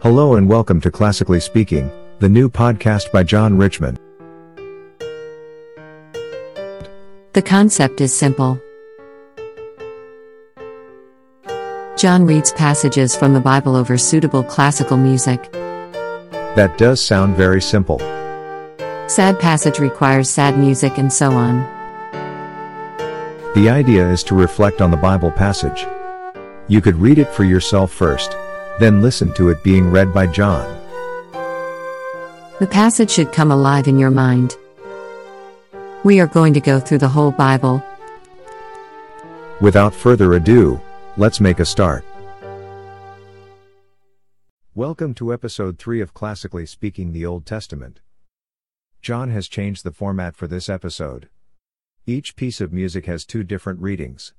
Hello and welcome to Classically Speaking, the new podcast by John Richmond. The concept is simple. John reads passages from the Bible over suitable classical music. That does sound very simple. Sad passage requires sad music and so on. The idea is to reflect on the Bible passage. You could read it for yourself first, then listen to it being read by John. The passage should come alive in your mind. We are going to go through the whole Bible. Without further ado, let's make a start. Welcome to episode 3 of Classically Speaking the Old Testament. John has changed the format for this episode. Each piece of music has two different readings.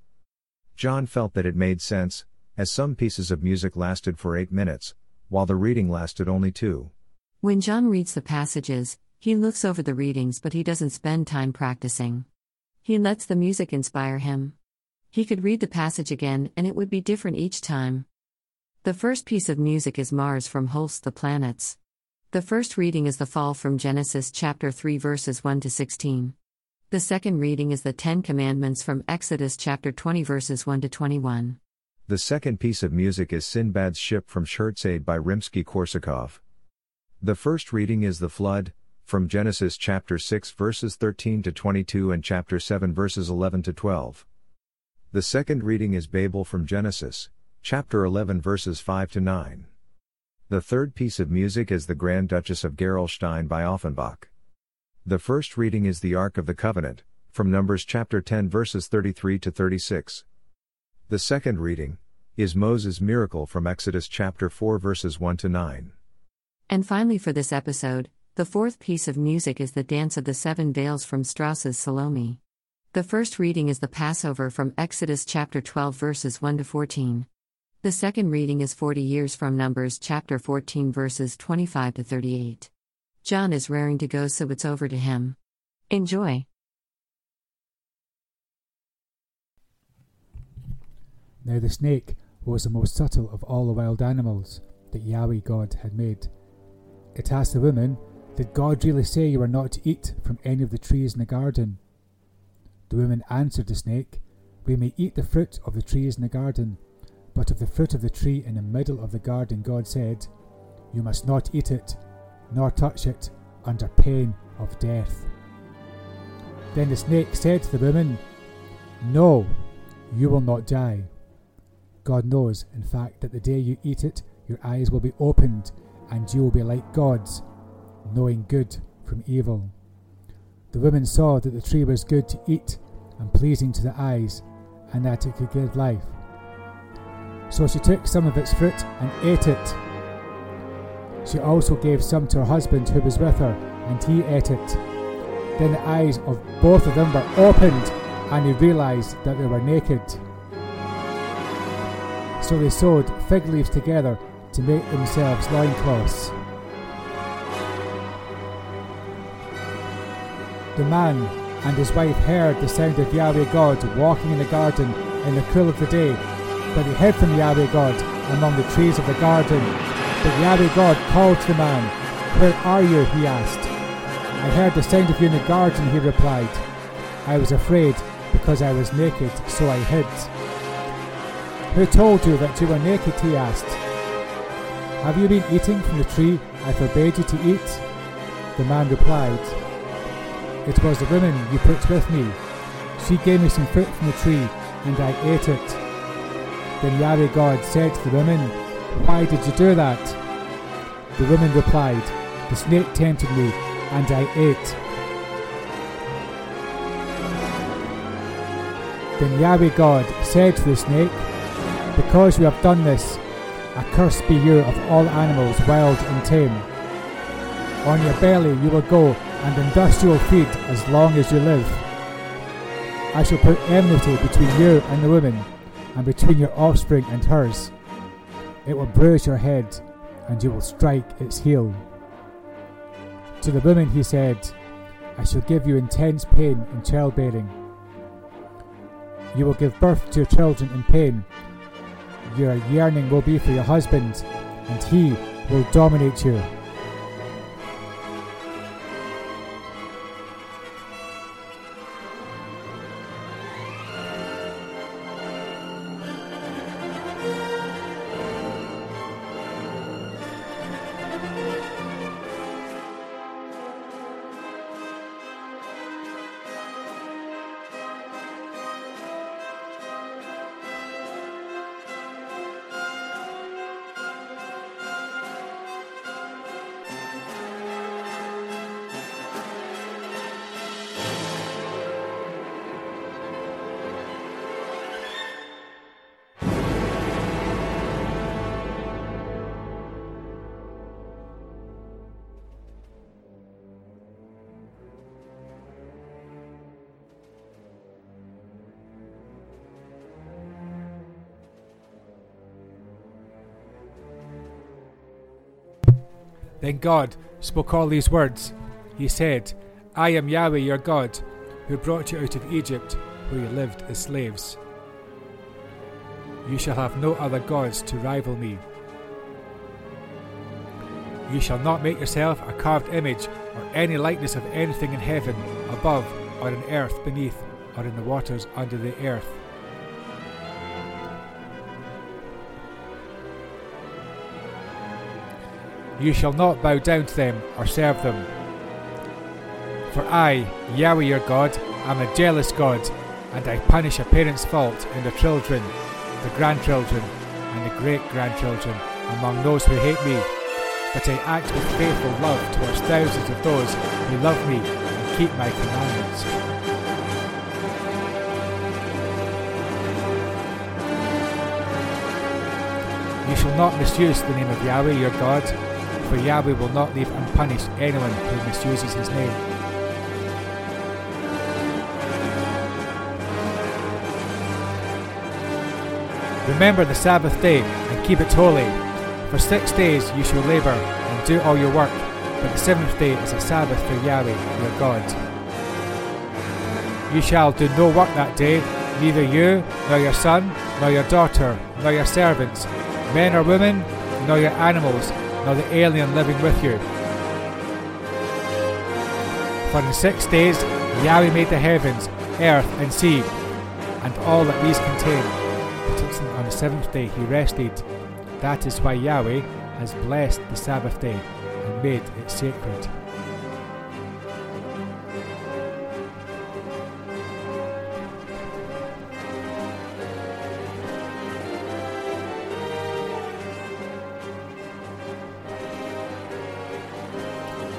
John felt that it made sense, as some pieces of music lasted for eight minutes, while the reading lasted only two. When John reads the passages, he looks over the readings but he doesn't spend time practicing. He lets the music inspire him. He could read the passage again and it would be different each time. The first piece of music is Mars from Holst the Planets. The first reading is the fall from Genesis chapter 3 verses 1 to 16. The second reading is the Ten Commandments from Exodus chapter 20 verses 1 to 21. The second piece of music is Sinbad's Ship from Scheherazade by Rimsky-Korsakov. The first reading is The Flood, from Genesis chapter 6 verses 13 to 22 and chapter 7 verses 11 to 12. The second reading is Babel from Genesis, chapter 11 verses 5 to 9. The third piece of music is The Grand Duchess of Gerolstein by Offenbach. The first reading is the Ark of the Covenant, from Numbers chapter 10 verses 33 to 36. The second reading is Moses' miracle from Exodus chapter 4 verses 1 to 9. And finally, for this episode, the fourth piece of music is the Dance of the Seven Veils from Strauss's Salome. The first reading is the Passover from Exodus chapter 12 verses 1 to 14. The second reading is 40 years from Numbers chapter 14 verses 25 to 38. John is raring to go, so it's over to him. Enjoy. Now the snake was the most subtle of all the wild animals that Yahweh God had made. It asked the woman, Did God really say you are not to eat from any of the trees in the garden? The woman answered the snake, We may eat the fruit of the trees in the garden, but of the fruit of the tree in the middle of the garden God said, You must not eat it, nor touch it, under pain of death. Then the snake said to the woman, No, you will not die. God knows, in fact, that the day you eat it, your eyes will be opened, and you will be like gods, knowing good from evil. The woman saw that the tree was good to eat and pleasing to the eyes, and that it could give life. So she took some of its fruit and ate it. She also gave some to her husband who was with her, and he ate it. Then the eyes of both of them were opened, and they realized that they were naked. So they sewed fig leaves together to make themselves loincloths. The man and his wife heard the sound of Yahweh God walking in the garden in the cool of the day, but he hid from Yahweh God among the trees of the garden. But Yahweh God called to the man, Where are you? he asked. I heard the sound of you in the garden, he replied. I was afraid because I was naked, so I hid. Who told you that you were naked? he asked. Have you been eating from the tree I forbade you to eat? The man replied, It was the woman you put with me. She gave me some fruit from the tree, and I ate it. Then Yahweh God said to the woman, Why did you do that? The woman replied, The snake tempted me, and I ate. Then Yahweh God said to the snake, because you have done this, accursed be you of all animals, wild and tame. On your belly you will go, and in dust you will feed as long as you live. I shall put enmity between you and the woman, and between your offspring and hers. It will bruise your head, and you will strike its heel. To the woman he said, I shall give you intense pain in childbearing. You will give birth to your children in pain. Your yearning will be for your husband, and he will dominate you. Then God spoke all these words. He said, I am Yahweh your God, who brought you out of Egypt, where you lived as slaves. You shall have no other gods to rival me. You shall not make yourself a carved image or any likeness of anything in heaven above, or in earth beneath, or in the waters under the earth. You shall not bow down to them or serve them. For I, Yahweh your God, am a jealous God, and I punish a parent's fault in the children, the grandchildren, and the great grandchildren among those who hate me. But I act with faithful love towards thousands of those who love me and keep my commandments. You shall not misuse the name of Yahweh your God, for Yahweh will not leave unpunished anyone who misuses his name. Remember the Sabbath day and keep it holy. For six days you shall labor and do all your work, but the seventh day is a Sabbath for Yahweh your God. You shall do no work that day, neither you, nor your son, nor your daughter, nor your servants, men or women, nor your animals, nor the alien living with you. For in six days Yahweh made the heavens, earth, and sea, and all that these contain. But on the seventh day he rested. That is why Yahweh has blessed the Sabbath day and made it sacred.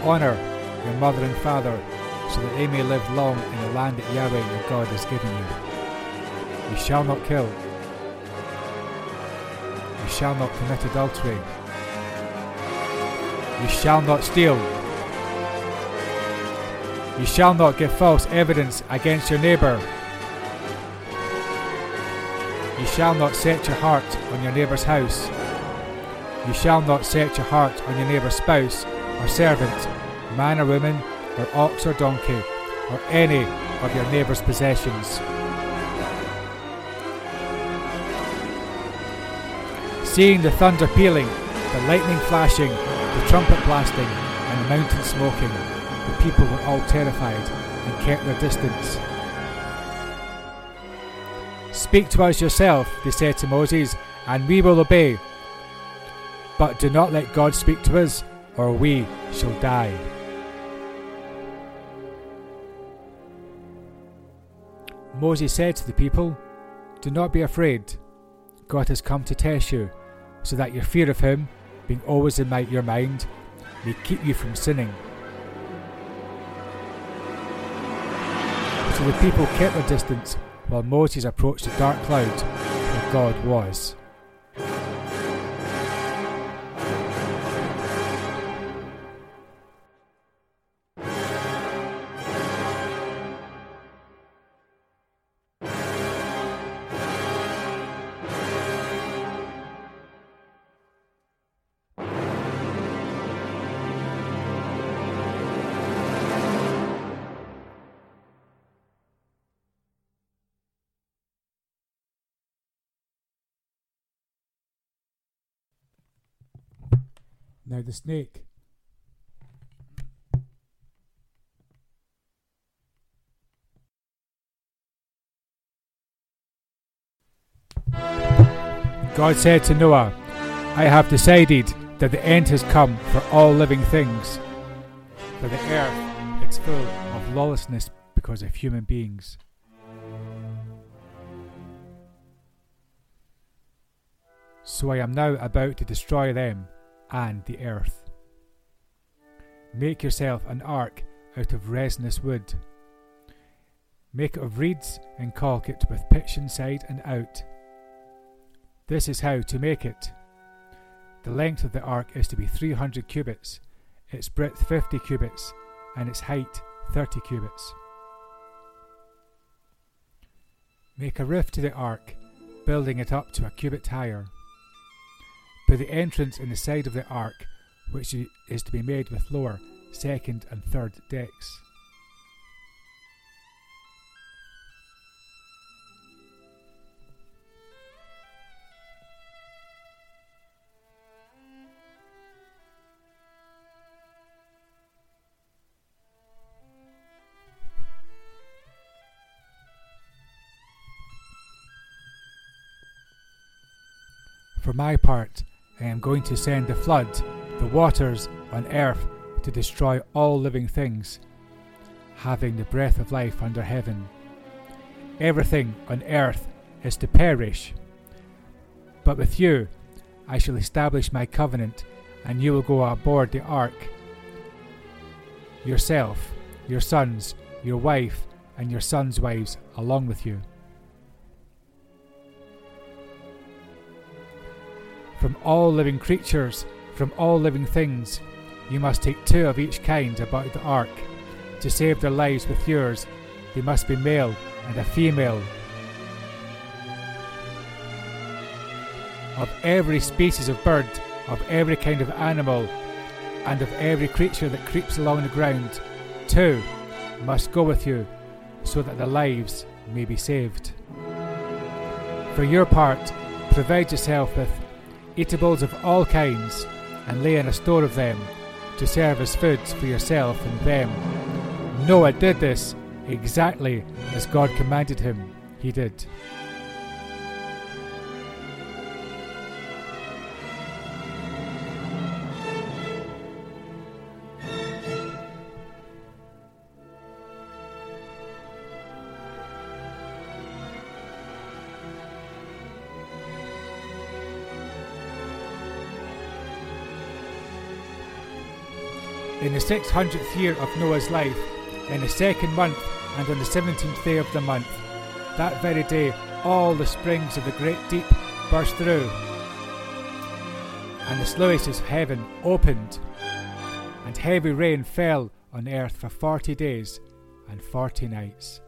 Honour your mother and father, so that they may live long in the land that Yahweh your God has given you. You shall not kill. You shall not commit adultery. You shall not steal. You shall not give false evidence against your neighbour. You shall not set your heart on your neighbour's house. You shall not set your heart on your neighbour's spouse or servant, man or woman, or ox or donkey, or any of your neighbour's possessions. Seeing the thunder pealing, the lightning flashing, the trumpet blasting, and the mountain smoking, the people were all terrified and kept their distance. Speak to us yourself, they said to Moses, and we will obey. But do not let God speak to us, or we shall die. Moses said to the people, Do not be afraid. God has come to test you, so that your fear of him, being always in your mind, may keep you from sinning. So the people kept their distance while Moses approached the dark cloud where God was. Now the snake God said to Noah, I have decided that the end has come for all living things. For the earth is full of lawlessness because of human beings. So I am now about to destroy them and the earth. Make yourself an ark out of resinous wood. Make it of reeds and caulk it with pitch inside and out. This is how to make it. The length of the ark is to be 300 cubits, its breadth 50 cubits, and its height 30 cubits. Make a roof to the ark, building it up to a cubit higher. Put the entrance in the side of the ark, which is to be made with lower, second, and third decks. For my part, I am going to send the flood, the waters on earth, to destroy all living things, having the breath of life under heaven. Everything on earth is to perish. But with you I shall establish my covenant, and you will go aboard the ark. Yourself, your sons, your wife, and your sons' wives along with you. From all living creatures, from all living things, you must take two of each kind about the ark. To save their lives with yours, they must be male and a female. Of every species of bird, of every kind of animal, and of every creature that creeps along the ground, two must go with you, so that their lives may be saved. For your part, provide yourself with eatables of all kinds, and lay in a store of them, to serve as foods for yourself and them. Noah did this exactly as God commanded him, he did. In the six hundredth year of Noah's life, in the second month and on the seventeenth day of the month, that very day all the springs of the great deep burst through, and the sluices of heaven opened, and heavy rain fell on earth for forty days and forty nights.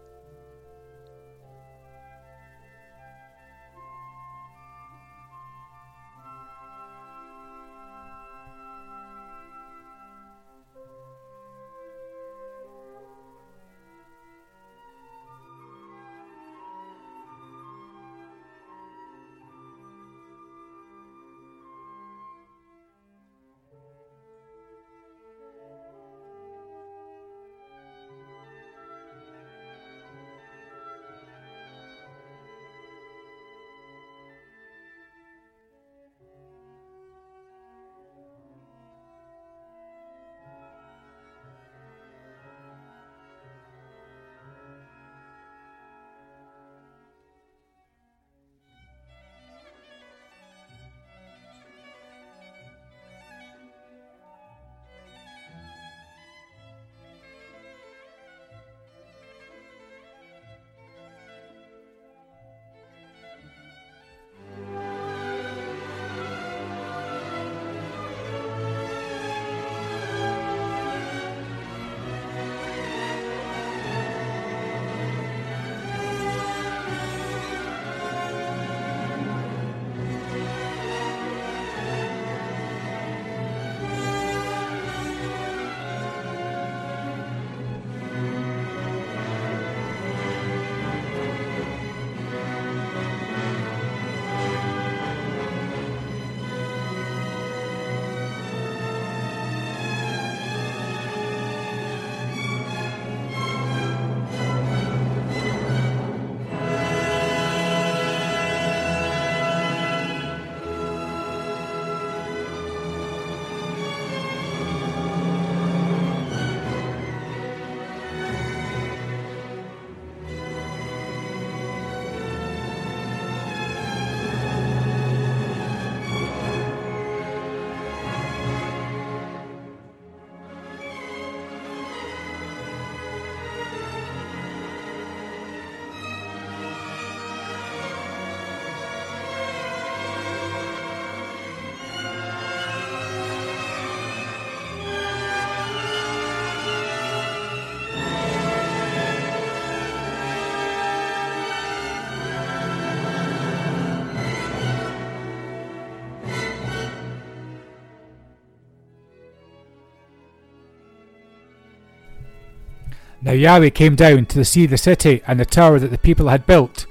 Now Yahweh came down to see the city and the tower that the people had built.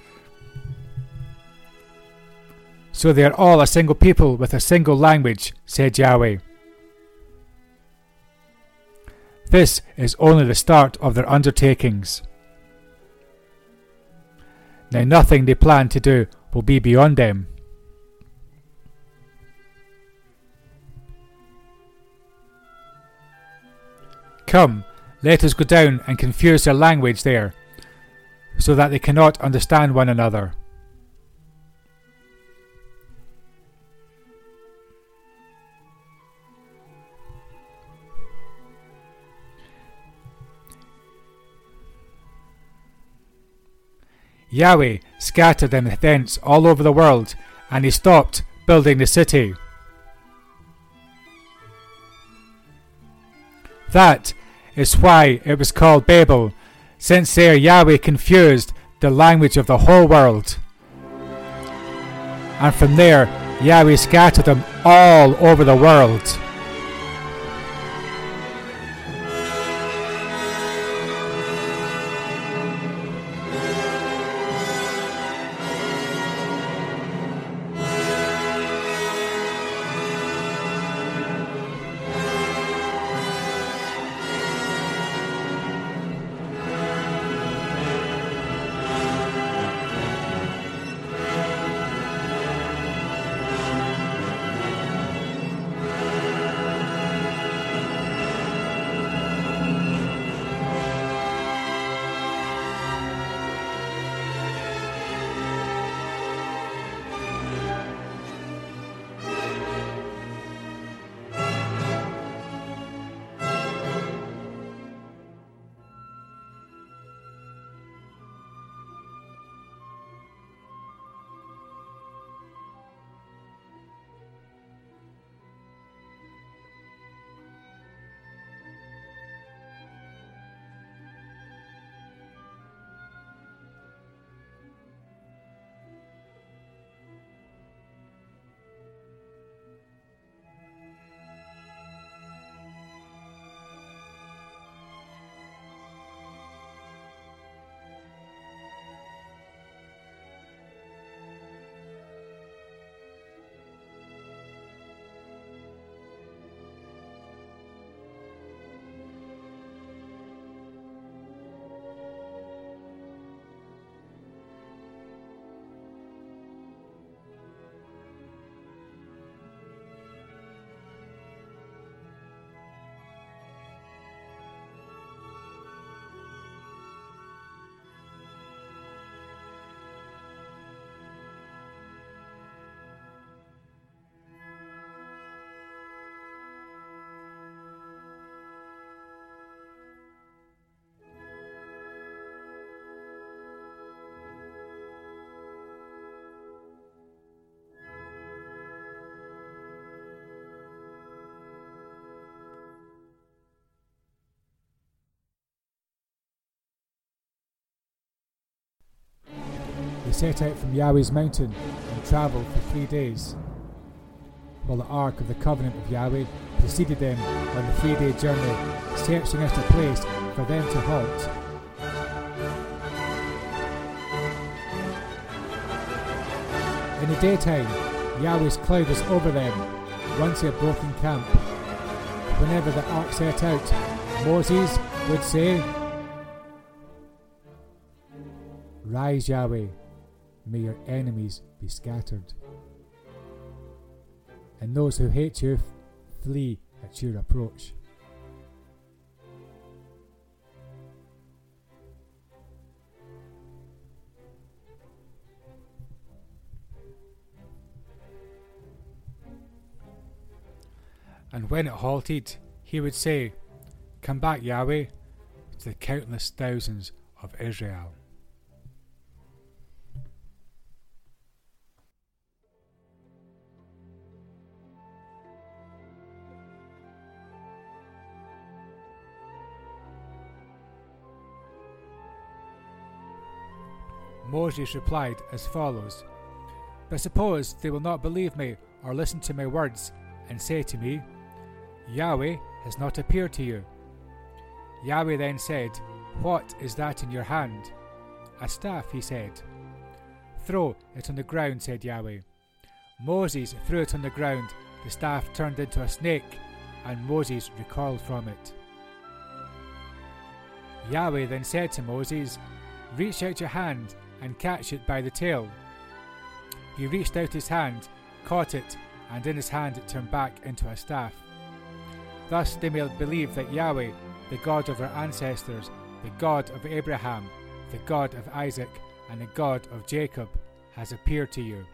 So they are all a single people with a single language, said Yahweh. This is only the start of their undertakings. Now nothing they plan to do will be beyond them. Come, let us go down and confuse their language there, so that they cannot understand one another. Yahweh scattered them thence all over the world, and he stopped building the city. That is why it was called Babel, since there Yahweh confused the language of the whole world. And from there, Yahweh scattered them all over the world. They set out from Yahweh's mountain and travelled for three days, while the ark of the covenant of Yahweh preceded them on the three day journey, searching out a place for them to halt. In the daytime, Yahweh's cloud was over them, once he had broken camp. Whenever the ark set out, Moses would say, Rise, Yahweh, may your enemies be scattered. And those who hate you flee at your approach. And when it halted, he would say, Come back, Yahweh, to the countless thousands of Israel. Moses replied as follows But suppose they will not believe me or listen to my words and say to me, Yahweh has not appeared to you. Yahweh then said, What is that in your hand? A staff, he said. Throw it on the ground, said Yahweh. Moses threw it on the ground. The staff turned into a snake, and Moses recoiled from it. Yahweh then said to Moses, Reach out your hand and catch it by the tail. He reached out his hand, caught it, and in his hand it turned back into a staff. Thus they may believe that Yahweh, the God of our ancestors, the God of Abraham, the God of Isaac, and the God of Jacob, has appeared to you.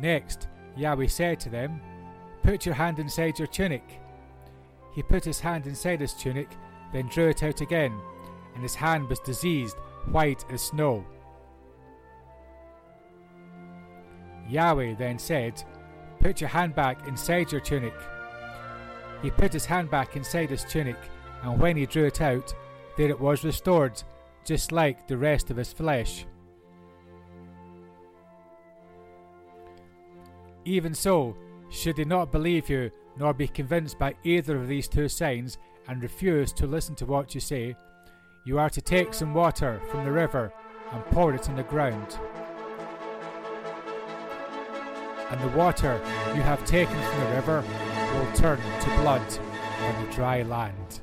Next, Yahweh said to them, Put your hand inside your tunic. He put his hand inside his tunic, then drew it out again, and his hand was diseased, white as snow. Yahweh then said, Put your hand back inside your tunic. He put his hand back inside his tunic, and when he drew it out, there it was restored, just like the rest of his flesh. Even so, should they not believe you, nor be convinced by either of these two signs, and refuse to listen to what you say, you are to take some water from the river and pour it on the ground. And the water you have taken from the river will turn to blood on the dry land.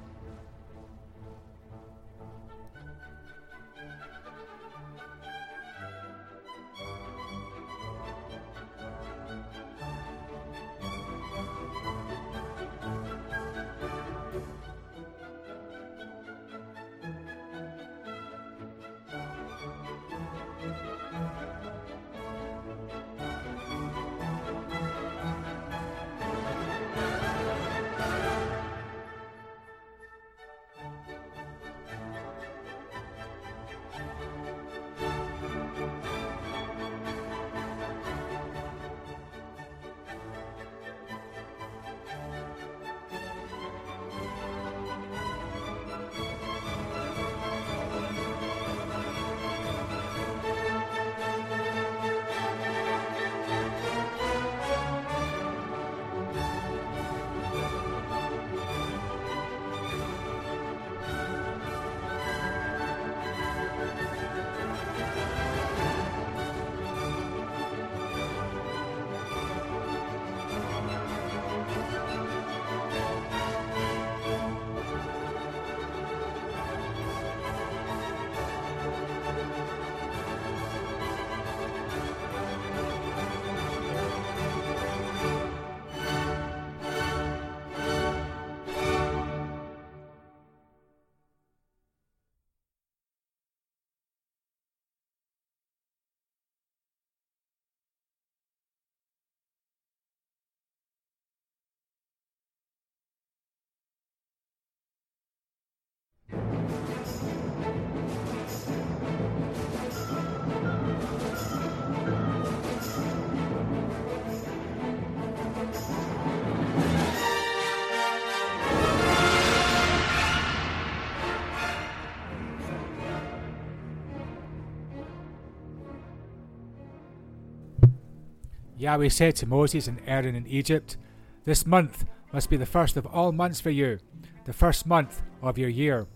Yahweh said to Moses and Aaron in Egypt, This month must be the first of all months for you, the first month of your year.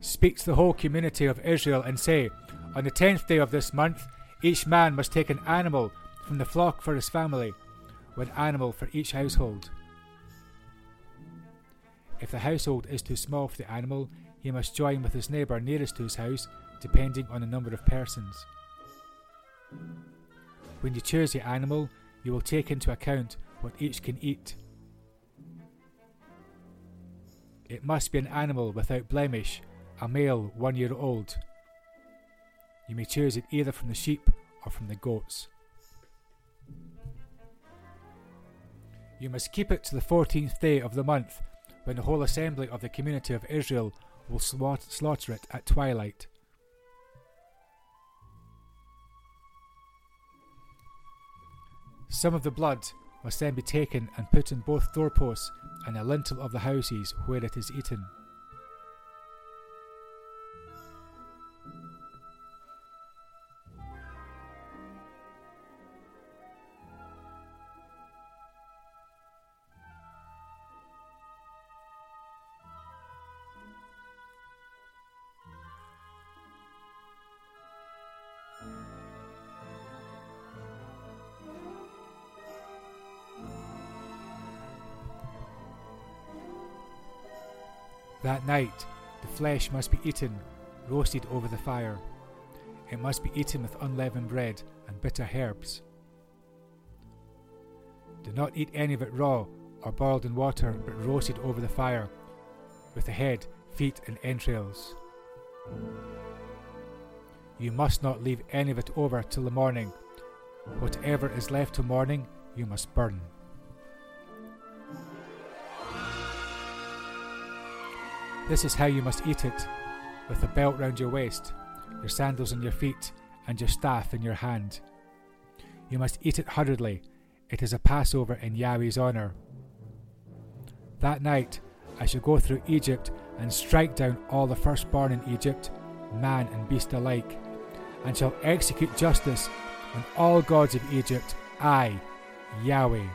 Speak to the whole community of Israel and say, On the tenth day of this month, each man must take an animal from the flock for his family, one animal for each household. If the household is too small for the animal, he must join with his neighbour nearest to his house, depending on the number of persons. When you choose your animal, you will take into account what each can eat. It must be an animal without blemish, a male one year old. You may choose it either from the sheep or from the goats. You must keep it to the fourteenth day of the month, when the whole assembly of the community of Israel will slaughter it at twilight. Some of the blood must then be taken and put in both doorposts and the lintel of the houses where it is eaten. Night the flesh must be eaten, roasted over the fire. It must be eaten with unleavened bread and bitter herbs. Do not eat any of it raw or boiled in water, but roasted over the fire, with the head, feet, and entrails. You must not leave any of it over till the morning. Whatever is left till morning, you must burn. This is how you must eat it with a belt round your waist, your sandals on your feet, and your staff in your hand. You must eat it hurriedly. It is a Passover in Yahweh's honour. That night I shall go through Egypt and strike down all the firstborn in Egypt, man and beast alike, and shall execute justice on all gods of Egypt, I, Yahweh.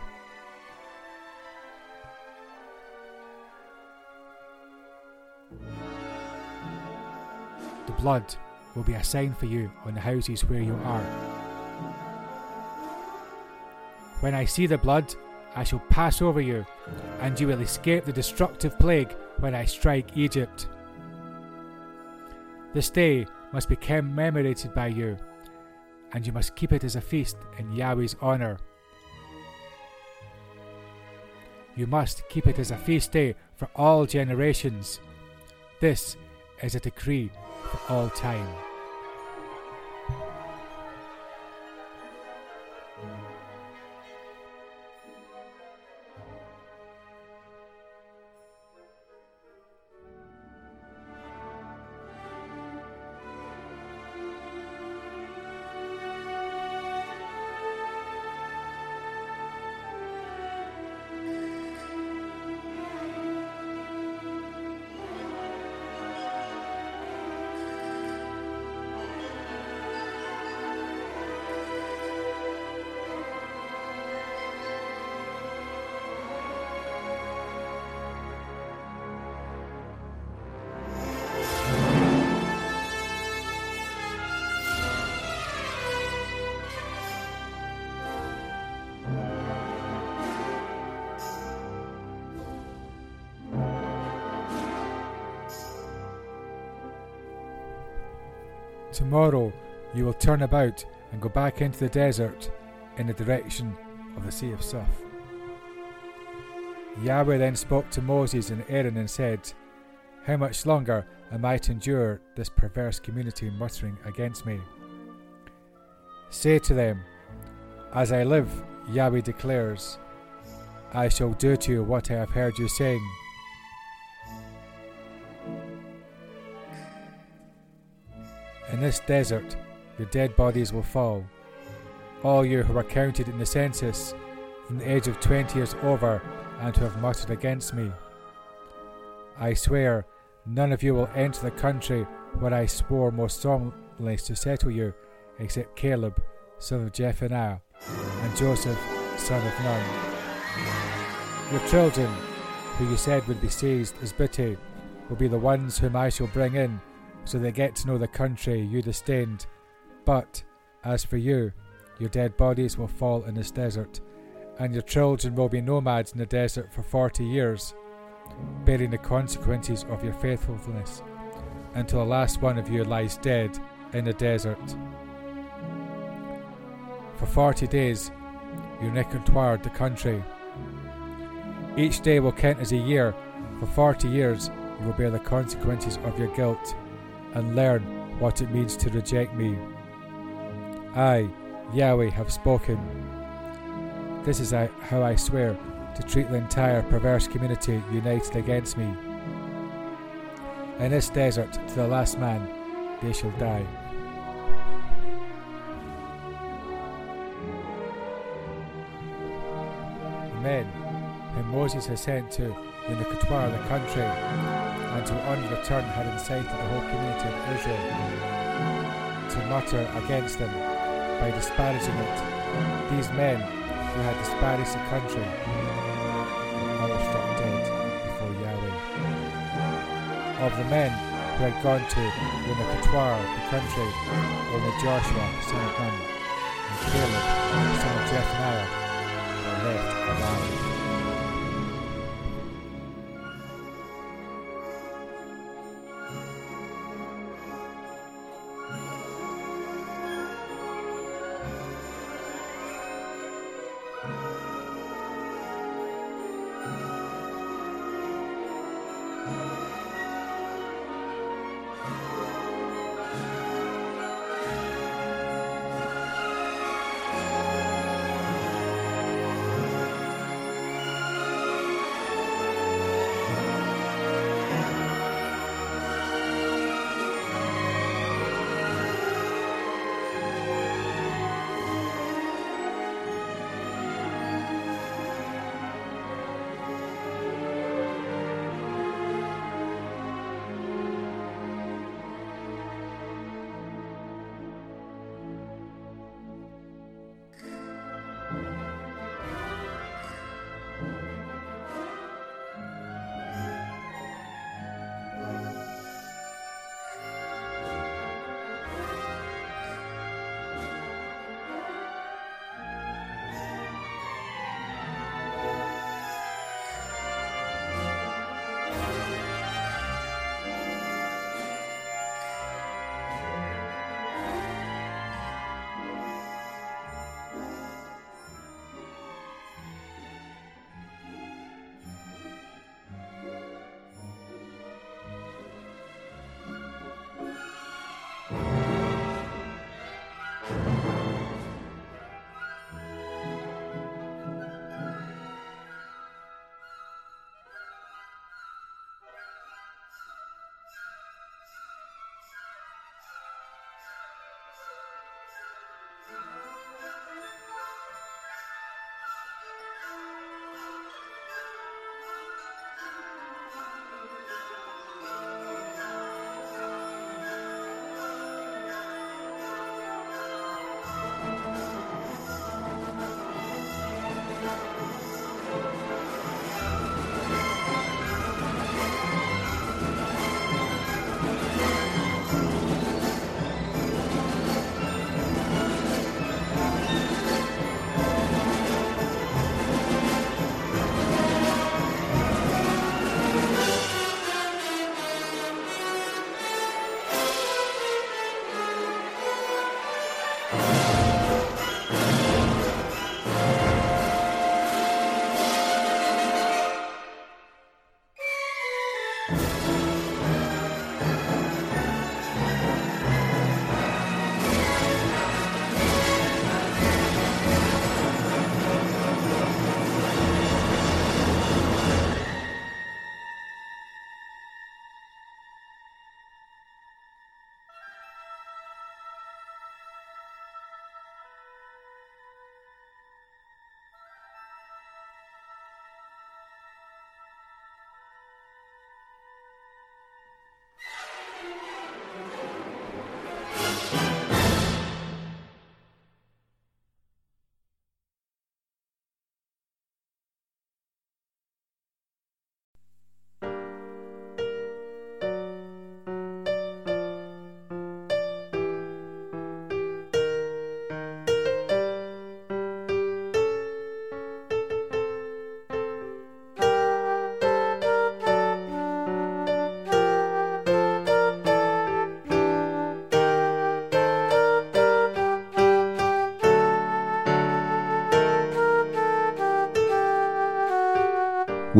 Blood will be a sign for you on the houses where you are. When I see the blood, I shall pass over you, and you will escape the destructive plague when I strike Egypt. This day must be commemorated by you, and you must keep it as a feast in Yahweh's honour. You must keep it as a feast day for all generations. This is a decree all time. Tomorrow you will turn about and go back into the desert in the direction of the Sea of Suph. Yahweh then spoke to Moses and Aaron and said, How much longer am I to endure this perverse community muttering against me? Say to them, As I live, Yahweh declares, I shall do to you what I have heard you saying. This desert, your dead bodies will fall. All you who are counted in the census, from the age of twenty years over, and who have muttered against me. I swear, none of you will enter the country where I swore most solemnly to settle you, except Caleb, son of Jephunneh, and Joshua, son of Nun. Your children, who you said would be seized as booty, will be the ones whom I shall bring in so they get to know the country you disdained. But as for you, your dead bodies will fall in this desert, and your children will be nomads in the desert for forty years, bearing the consequences of your faithfulness, until the last one of you lies dead in the desert. For forty days you reconnoitred the country. Each day will count as a year. For forty years you will bear the consequences of your guilt and learn what it means to reject me. I, Yahweh, have spoken. This is how I swear to treat the entire perverse community united against me. In this desert, to the last man, they shall die. The men whom Moses has sent to reconnoitre the country and who on return had incited the whole community of Israel to mutter against them by disparaging it. These men who had disparaged the country all struck dead before Yahweh. Of the men who had gone to reconnoitre, the country, only Joshua, son of Nun, and Caleb, son of Jephunneh, were left alive.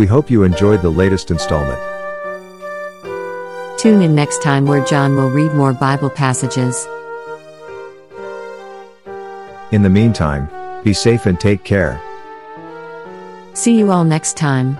We hope you enjoyed the latest installment. Tune in next time where John will read more Bible passages. In the meantime, be safe and take care. See you all next time.